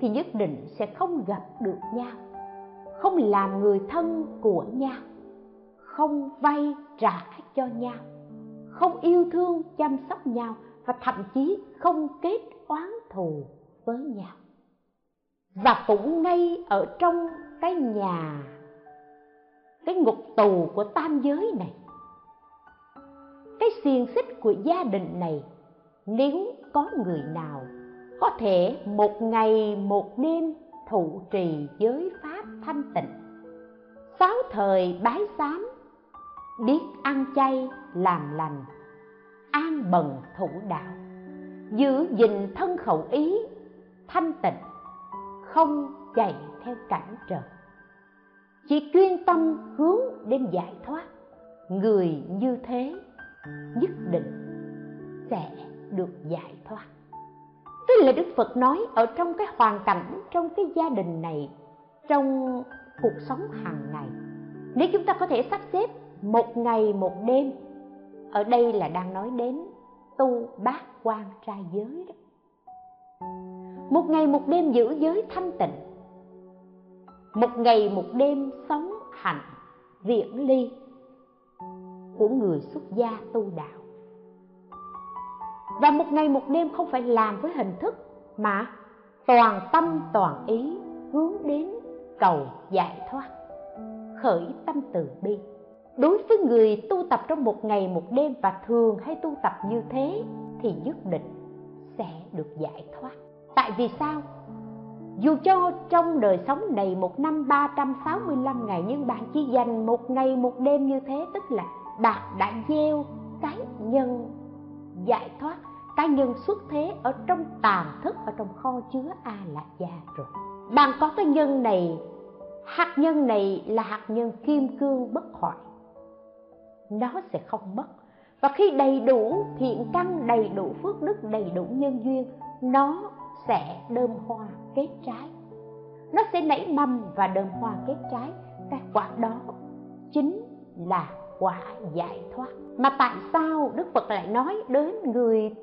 thì nhất định sẽ không gặp được nhau. Không làm người thân của nhau. Không vay trả cho nhau. Không yêu thương, chăm sóc nhau và thậm chí không kết oán thù với nhau. Và cũng ngay ở trong cái nhà, cái ngục tù của tam giới này, cái xiềng xích của gia đình này, nếu có người nào có thể một ngày, một đêm thụ trì giới pháp thanh tịnh. Sáu thời bái sám, biết ăn chay, làm lành, an bần thủ đạo, giữ gìn thân khẩu ý, thanh tịnh, không chạy theo cảnh trời chỉ chuyên tâm hướng đến giải thoát, người như thế nhất định sẽ được giải thoát tức là đức phật nói ở trong cái hoàn cảnh, trong cái gia đình này, trong cuộc sống hàng ngày. Nếu chúng ta có thể sắp xếp một ngày, một đêm, ở đây là đang nói đến tu bát quan trai giới đó. Một ngày, một đêm giữ giới thanh tịnh. Một ngày, một đêm sống hạnh, viễn ly của người xuất gia tu đạo và một ngày một đêm không phải làm với hình thức mà toàn tâm toàn ý hướng đến cầu giải thoát, khởi tâm từ bi. Đối với người tu tập trong một ngày một đêm và thường hay tu tập như thế, thì nhất định sẽ được giải thoát. Tại vì sao? Dù cho trong đời sống này một năm 365 ngày, nhưng bạn chỉ dành một ngày một đêm như thế, tức là bạn đã gieo cái nhân giải thoát cái nhân xuất thế ở trong tàn thức, ở trong kho chứa a la gia rồi. Bạn có cái nhân này, hạt nhân này là hạt nhân kim cương bất hoại. Nó sẽ không mất. Và khi đầy đủ thiện căn, đầy đủ phước đức, đầy đủ nhân duyên, nó sẽ đơm hoa kết trái. Nó sẽ nảy mầm và đơm hoa kết trái. Cái quả đó chính là quả giải thoát. Mà tại sao đức phật lại nói đến người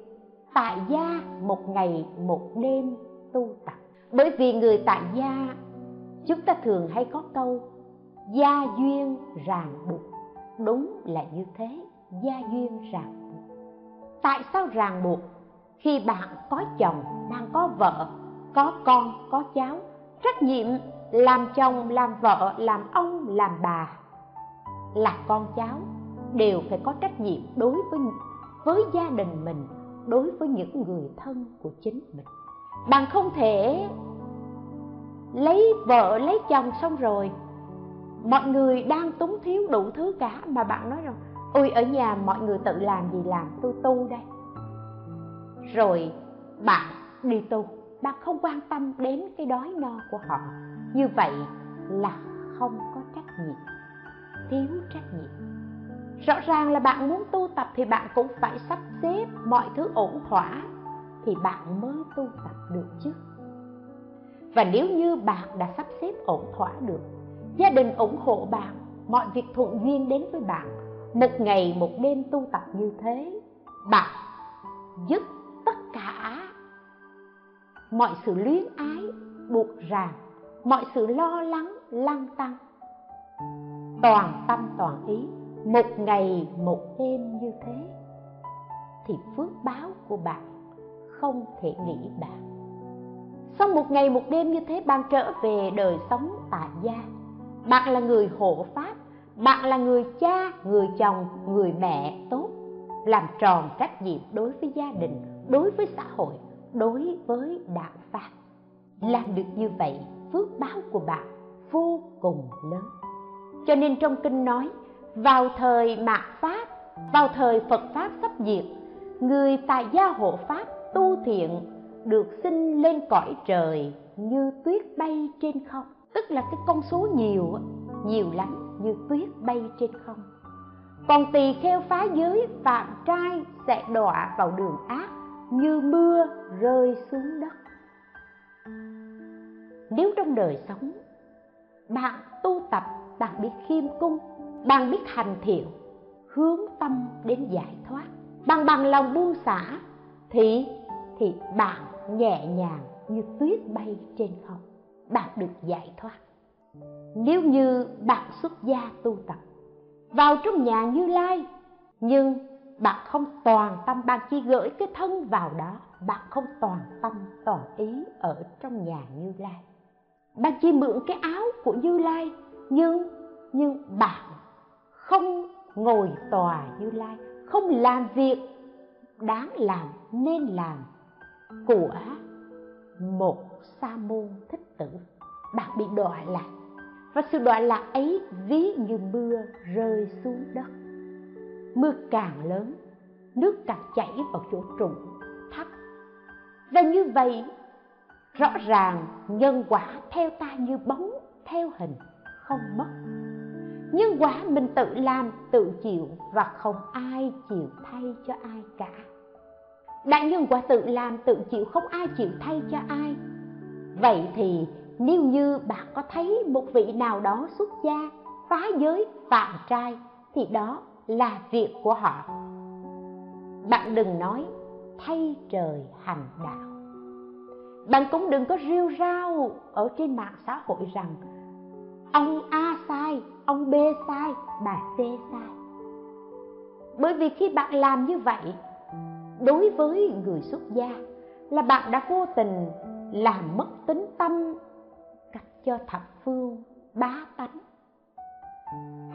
tại gia một ngày, một đêm tu tập. Bởi vì người tại gia, chúng ta thường hay có câu, gia duyên ràng buộc. Đúng là như thế, gia duyên ràng buộc. Tại sao ràng buộc? Khi bạn có chồng, đang có vợ, có con, có cháu, trách nhiệm làm chồng, làm vợ, làm ông, làm bà là con cháu đều phải có trách nhiệm đối với với gia đình mình đối với những người thân của chính mình. Bạn không thể lấy vợ, lấy chồng xong rồi, mọi người đang túng thiếu đủ thứ cả mà bạn nói rằng, ôi, ở nhà mọi người tự làm gì làm, tôi tu đây. Rồi bạn đi tu, bạn không quan tâm đến cái đói no của họ. Như vậy là không có trách nhiệm, thiếu trách nhiệm rõ ràng là bạn muốn tu tập thì bạn cũng phải sắp xếp mọi thứ ổn thỏa thì bạn mới tu tập được chứ. Và nếu như bạn đã sắp xếp ổn thỏa được, gia đình ủng hộ bạn, mọi việc thuận duyên đến với bạn, một ngày một đêm tu tập như thế, bạn dứt tất cả mọi sự luyến ái, buộc ràng, mọi sự lo lắng, lăng tăng. Toàn tâm toàn ý một ngày một đêm như thế, thì phước báo của bạn không thể nghĩ bạn sau một ngày một đêm như thế, bạn trở về đời sống tại gia. Bạn là người hộ pháp, bạn là người cha, người chồng, người mẹ tốt, làm tròn trách nhiệm đối với gia đình, đối với xã hội, đối với đạo pháp. Làm được như vậy, phước báo của bạn vô cùng lớn. Cho nên trong kinh nói vào thời mạt pháp, vào thời phật pháp sắp diệt, người tại gia hộ pháp tu thiện, được sinh lên cõi trời như tuyết bay trên không. Tức là cái con số nhiều nhiều lắm, như tuyết bay trên không. Còn tỳ kheo phá giới, phạm trai sẽ đọa vào đường ác như mưa rơi xuống đất. Nếu trong đời sống, bạn tu tập, bạn biết khiêm cung bạn biết hành thiện, hướng tâm đến giải thoát. Bằng bằng lòng buông xả, thì thì bạn nhẹ nhàng như tuyết bay trên không, bạn được giải thoát. Nếu như bạn xuất gia tu tập, vào trong nhà như lai, nhưng bạn không toàn tâm, bạn chỉ gửi cái thân vào đó, bạn không toàn tâm, toàn ý ở trong nhà như lai. Bạn chỉ mượn cái áo của như lai, nhưng nhưng bạn không ngồi tòa như lai, không làm việc đáng làm nên làm của một sa môn thích tử. Bạn bị đọa lạc, và sự đọa lạc ấy ví như mưa rơi xuống đất. Mưa càng lớn, nước càng chảy vào chỗ trũng thấp. Và như vậy, rõ ràng nhân quả theo ta như bóng theo hình không mất nhưng quả mình tự làm, tự chịu và không ai chịu thay cho ai cả. Đại nhân quả tự làm, tự chịu, không ai chịu thay cho ai. Vậy thì nếu như bạn có thấy một vị nào đó xuất gia, phá giới, phạm trai, thì đó là việc của họ. Bạn đừng nói thay trời hành đạo. Bạn cũng đừng có rêu rao ở trên mạng xã hội rằng, ông a sai ông b sai, bà c sai. Bởi vì khi bạn làm như vậy, đối với người xuất gia, là bạn đã vô tình làm mất tính tâm, cách cho thập phương bá tánh.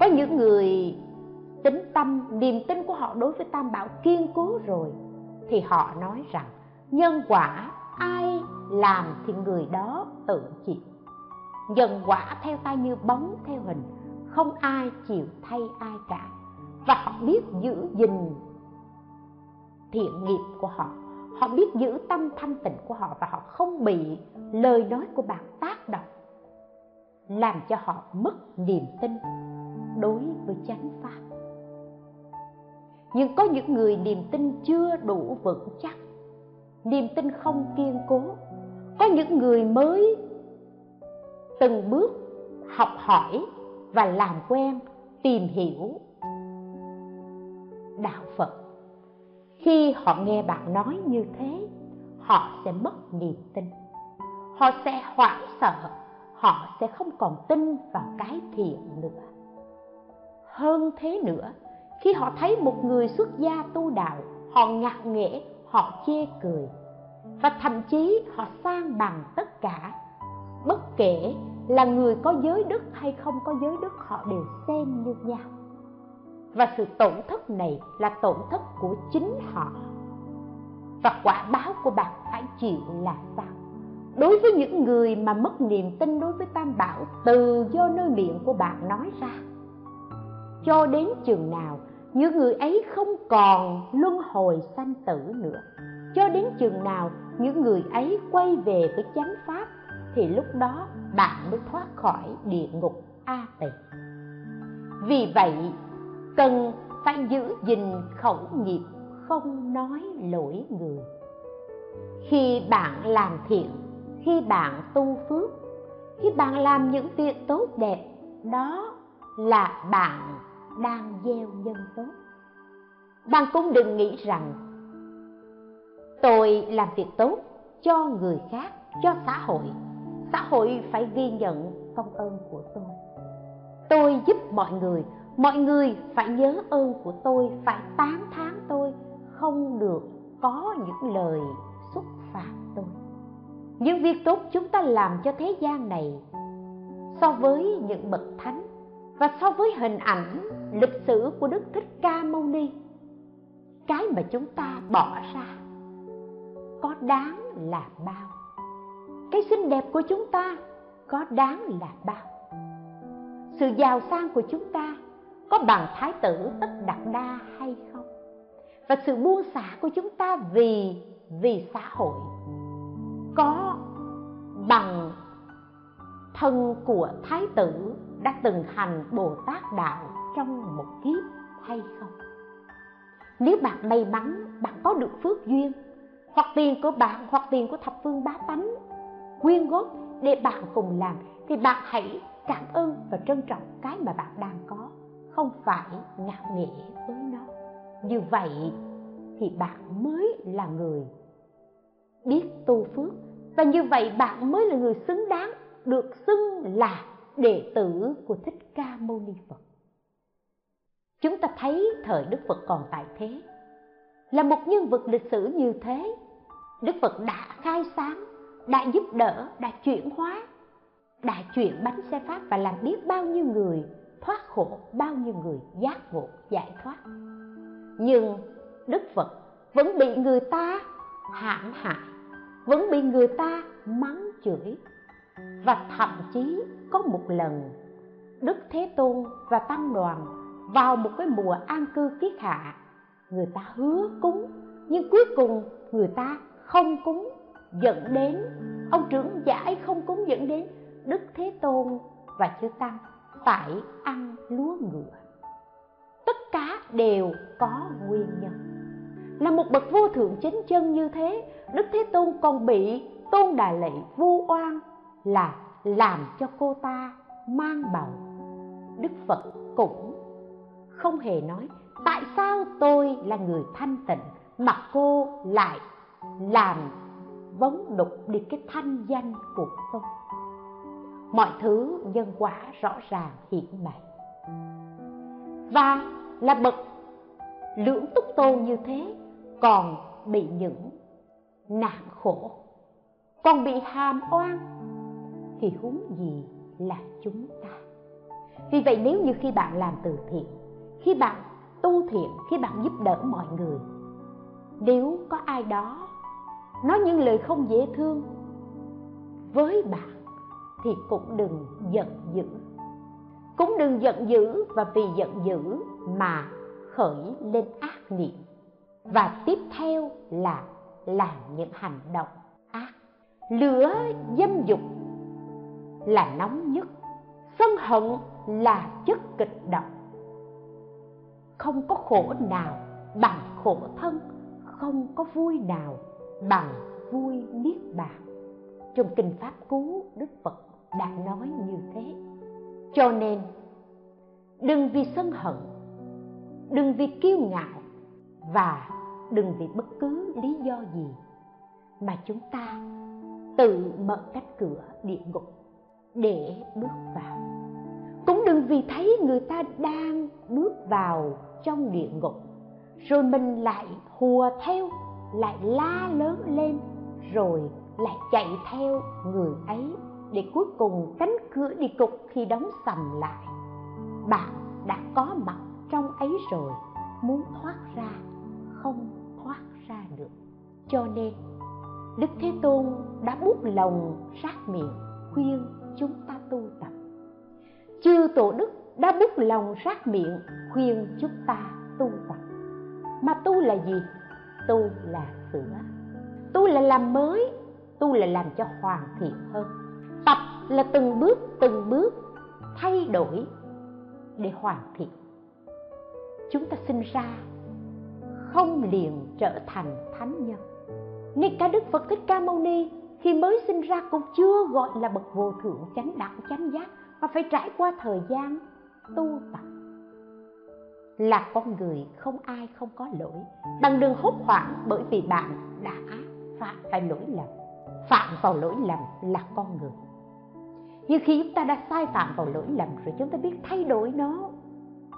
Có những người tính tâm, niềm tin của họ đối với tam bảo kiên cố rồi, thì họ nói rằng, nhân quả ai làm thì người đó tự chịu. Nhân quả theo tay như bóng, theo hình không ai chịu thay ai cả. Và họ biết giữ gìn thiện nghiệp của họ. Họ biết giữ tâm thanh tịnh của họ và họ không bị lời nói của bạn tác động, làm cho họ mất niềm tin đối với chánh pháp. Nhưng có những người niềm tin chưa đủ vững chắc, niềm tin không kiên cố. Có những người mới từng bước học hỏi và làm quen, tìm hiểu đạo phật. Khi họ nghe bạn nói như thế, họ sẽ mất niềm tin. Họ sẽ hoảng sợ, họ sẽ không còn tin vào cái thiện nữa. Hơn thế nữa, khi họ thấy một người xuất gia tu đạo, họ ngạo nghễ, họ chê cười. Và thậm chí họ sang bằng tất cả, bất kể là người có giới đức hay không có giới đức, họ đều xem như nhau. Và sự tổn thất này là tổn thất của chính họ. Và quả báo của bạn phải chịu là sao? Đối với những người mà mất niềm tin đối với tam bảo, từ do nơi miệng của bạn nói ra, cho đến chừng nào những người ấy không còn luân hồi sanh tử nữa, cho đến chừng nào những người ấy quay về với chánh pháp thì lúc đó bạn mới thoát khỏi địa ngục a tỳ. Vì vậy, cần phải giữ gìn khẩu nghiệp, không nói lỗi người. Khi bạn làm thiện, khi bạn tu phước, khi bạn làm những việc tốt đẹp, đó là bạn đang gieo nhân tốt. Bạn cũng đừng nghĩ rằng, tôi làm việc tốt cho người khác, cho xã hội xã hội phải ghi nhận công ơn của tôi. Tôi giúp mọi người mọi người phải nhớ ơn của tôi, phải tán thán tôi. Không được có những lời xúc phạm tôi. Những việc tốt chúng ta làm cho thế gian này, so với những bậc thánh và so với hình ảnh lịch sử của đức thích ca mâu ni, cái mà chúng ta bỏ ra có đáng là bao? Cái xinh đẹp của chúng ta có đáng là bao? Sự giàu sang của chúng ta có bằng thái tử tất đặt đa hay không? Và sự buông xả của chúng ta vì vì xã hội có bằng thân của thái tử đã từng hành bồ tát đạo trong một kiếp hay không? Nếu bạn may mắn, bạn có được phước duyên, hoặc tiền của bạn, hoặc tiền của thập phương bá tánh quyên góp để bạn cùng làm, thì bạn hãy cảm ơn và trân trọng cái mà bạn đang có, không phải ngạo nghễ với nó. Như vậy thì bạn mới là người biết tu phước, và như vậy bạn mới là người xứng đáng, được xưng là đệ tử của thích ca mâu ni phật. Chúng ta thấy thời đức phật còn tại thế, là một nhân vật lịch sử như thế. Đức phật đã khai sáng đã giúp đỡ, đã chuyển hóa, đã chuyển bánh xe pháp và làm biết bao nhiêu người thoát khổ, bao nhiêu người giác ngộ, giải thoát. Nhưng đức phật vẫn bị người ta hãm hại, vẫn bị người ta mắng chửi. Và thậm chí có một lần đức thế tôn và tăng đoàn vào một cái mùa an cư kiết hạ, người ta hứa cúng, nhưng cuối cùng người ta không cúng dẫn đến, ông trưởng giải không cúng dẫn đến đức thế tôn và chư tăng phải ăn lúa ngựa. Tất cả đều có nguyên nhân. Là một bậc vô thượng chánh chân như thế, đức thế tôn còn bị tôn đà lệ vu oan là làm cho cô ta mang bầu. Đức phật cũng không hề nói, tại sao tôi là người thanh tịnh mà cô lại làm vấn đục đi cái thanh danh của tôi. Mọi thứ nhân quả rõ ràng hiển bày và là bậc lưỡng túc tôn như thế còn bị những nạn khổ, còn bị hàm oan, thì huống gì là chúng ta? Vì vậy nếu như khi bạn làm từ thiện, khi bạn tu thiện, khi bạn giúp đỡ mọi người, nếu có ai đó nói những lời không dễ thương. Với bạn thì cũng đừng giận dữ. Cũng đừng giận dữ và vì giận dữ mà khởi lên ác niệm. Và tiếp theo là làm những hành động ác. Lửa dâm dục là nóng nhất. Sân hận là chất kịch độc. Không có khổ nào bằng khổ thân, không có vui nào bằng vui niết bàn. Trong kinh pháp cú, đức phật đã nói như thế. Cho nên, đừng vì sân hận, đừng vì kiêu ngạo và đừng vì bất cứ lý do gì mà chúng ta tự mở cánh cửa địa ngục để bước vào. Cũng đừng vì thấy người ta đang bước vào trong địa ngục, rồi mình lại hùa theo lại la lớn lên, rồi lại chạy theo người ấy để cuối cùng cánh cửa đi cục khi đóng sầm lại. Bạn đã có mặt trong ấy rồi, muốn thoát ra, không thoát ra được. Cho nên, đức thế tôn đã buốt lòng sát miệng khuyên chúng ta tu tập. Chư tổ đức đã buốt lòng sát miệng khuyên chúng ta tu tập. Mà tu là gì? Tu là sửa. Tu là làm mới, tu là làm cho hoàn thiện hơn. Tập là từng bước từng bước thay đổi để hoàn thiện. Chúng ta sinh ra không liền trở thành thánh nhân. Ngay cả đức phật thích ca mâu ni khi mới sinh ra cũng chưa gọi là bậc vô thượng chánh đẳng, chánh giác, mà phải trải qua thời gian tu tập là con người không ai không có lỗi. Bằng đừng hốt hoảng bởi vì bạn đã phạm phải lỗi lầm. Phạm vào lỗi lầm là con người. Nhưng khi chúng ta đã sai phạm vào lỗi lầm rồi chúng ta biết thay đổi nó.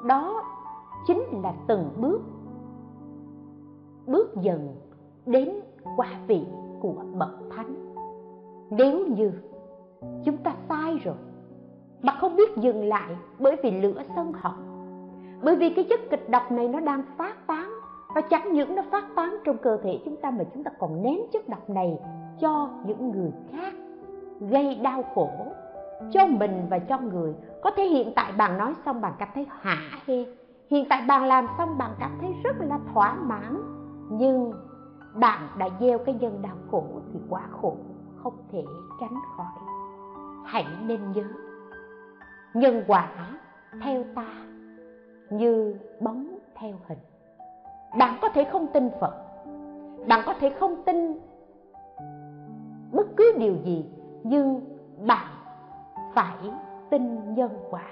Đó chính là từng bước bước dần đến quả vị của bậc thánh. Nếu như chúng ta sai rồi mà không biết dừng lại bởi vì lửa sân hận bởi vì cái chất kịch độc này nó đang phát tán, và chẳng những nó phát tán trong cơ thể chúng ta mà chúng ta còn ném chất độc này cho những người khác, gây đau khổ cho mình và cho người. Có thể hiện tại bạn nói xong bạn cảm thấy hả hê hiện tại bạn làm xong bạn cảm thấy rất là thỏa mãn. Nhưng bạn đã gieo cái nhân đau khổ thì quá khổ không thể tránh khỏi. Hãy nên nhớ, nhân quả theo ta như bóng theo hình. Bạn có thể không tin phật. Bạn có thể không tin bất cứ điều gì, nhưng bạn phải tin nhân quả.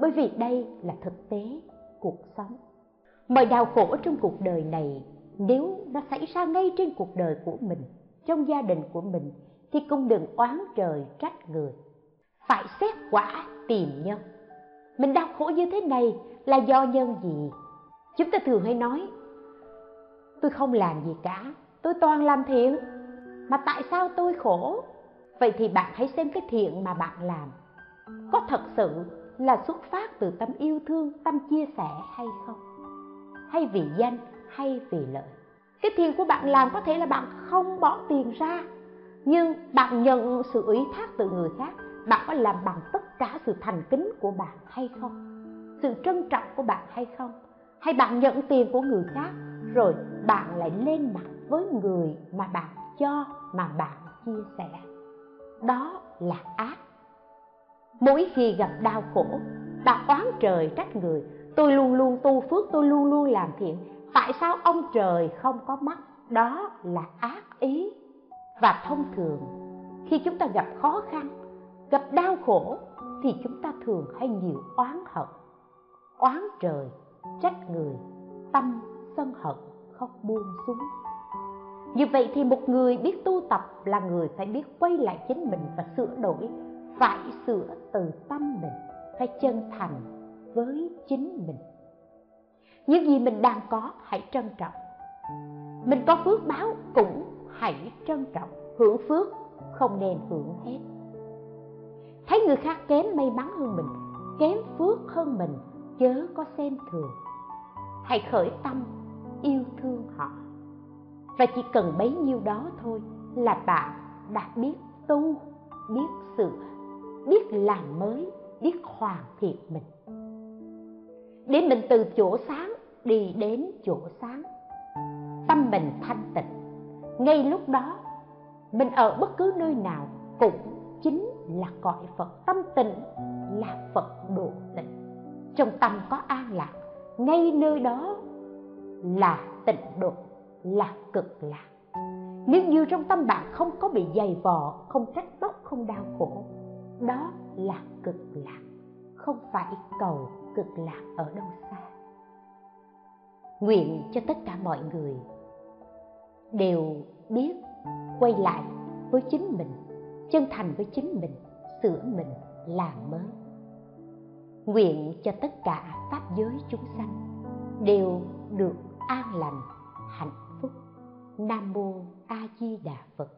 Bởi vì đây là thực tế cuộc sống. Mọi đau khổ trong cuộc đời này, nếu nó xảy ra ngay trên cuộc đời của mình, trong gia đình của mình, thì cũng đừng oán trời trách người. Phải xét quả tìm nhân. Mình đau khổ như thế này là do nhân gì chúng ta thường hay nói, tôi không làm gì cả, tôi toàn làm thiện, mà tại sao tôi khổ? Vậy thì bạn hãy xem cái thiện mà bạn làm, có thật sự là xuất phát từ tâm yêu thương, tâm chia sẻ hay không? Hay vì danh, hay vì lợi? Cái thiện của bạn làm có thể là bạn không bỏ tiền ra, nhưng bạn nhận sự ủy thác từ người khác, bạn có làm bằng tất cả sự thành kính của bạn hay không? Sự trân trọng của bạn hay không? Hay bạn nhận tiền của người khác, rồi bạn lại lên mặt với người mà bạn cho, mà bạn chia sẻ? Đó là ác. Mỗi khi gặp đau khổ, bạn oán trời trách người. Tôi luôn luôn tu phước, tôi luôn luôn làm thiện. Tại sao ông trời không có mắt? Đó là ác ý. Và thông thường, khi chúng ta gặp khó khăn, gặp đau khổ, thì chúng ta thường hay nhiều oán hận oán trời, trách người, tâm sân hận không buông xuống. Như vậy thì một người biết tu tập là người phải biết quay lại chính mình và sửa đổi, phải sửa từ tâm mình, phải chân thành với chính mình. Những gì mình đang có, hãy trân trọng. Mình có phước báo cũng hãy trân trọng. Hưởng phước không nên hưởng hết. Thấy người khác kém may mắn hơn mình, kém phước hơn mình chớ có xem thường. Hãy khởi tâm yêu thương họ. Và chỉ cần bấy nhiêu đó thôi là bạn đã biết tu biết sự, biết làm mới biết hoàn thiện mình. Để mình từ chỗ sáng đi đến chỗ sáng tâm mình thanh tịnh. Ngay lúc đó mình ở bất cứ nơi nào cũng chính là cõi phật. Tâm tịnh là phật độ tịnh trong tâm có an lạc, ngay nơi đó là tịnh độ, là cực lạc. Nếu như trong tâm bạn không có bị dày vò, không trách móc, không đau khổ, đó là cực lạc, không phải cầu cực lạc ở đâu xa. Nguyện cho tất cả mọi người đều biết quay lại với chính mình, chân thành với chính mình, sửa mình làm mới nguyện cho tất cả pháp giới chúng sanh đều được an lành, hạnh phúc. Nam mô a di đà phật.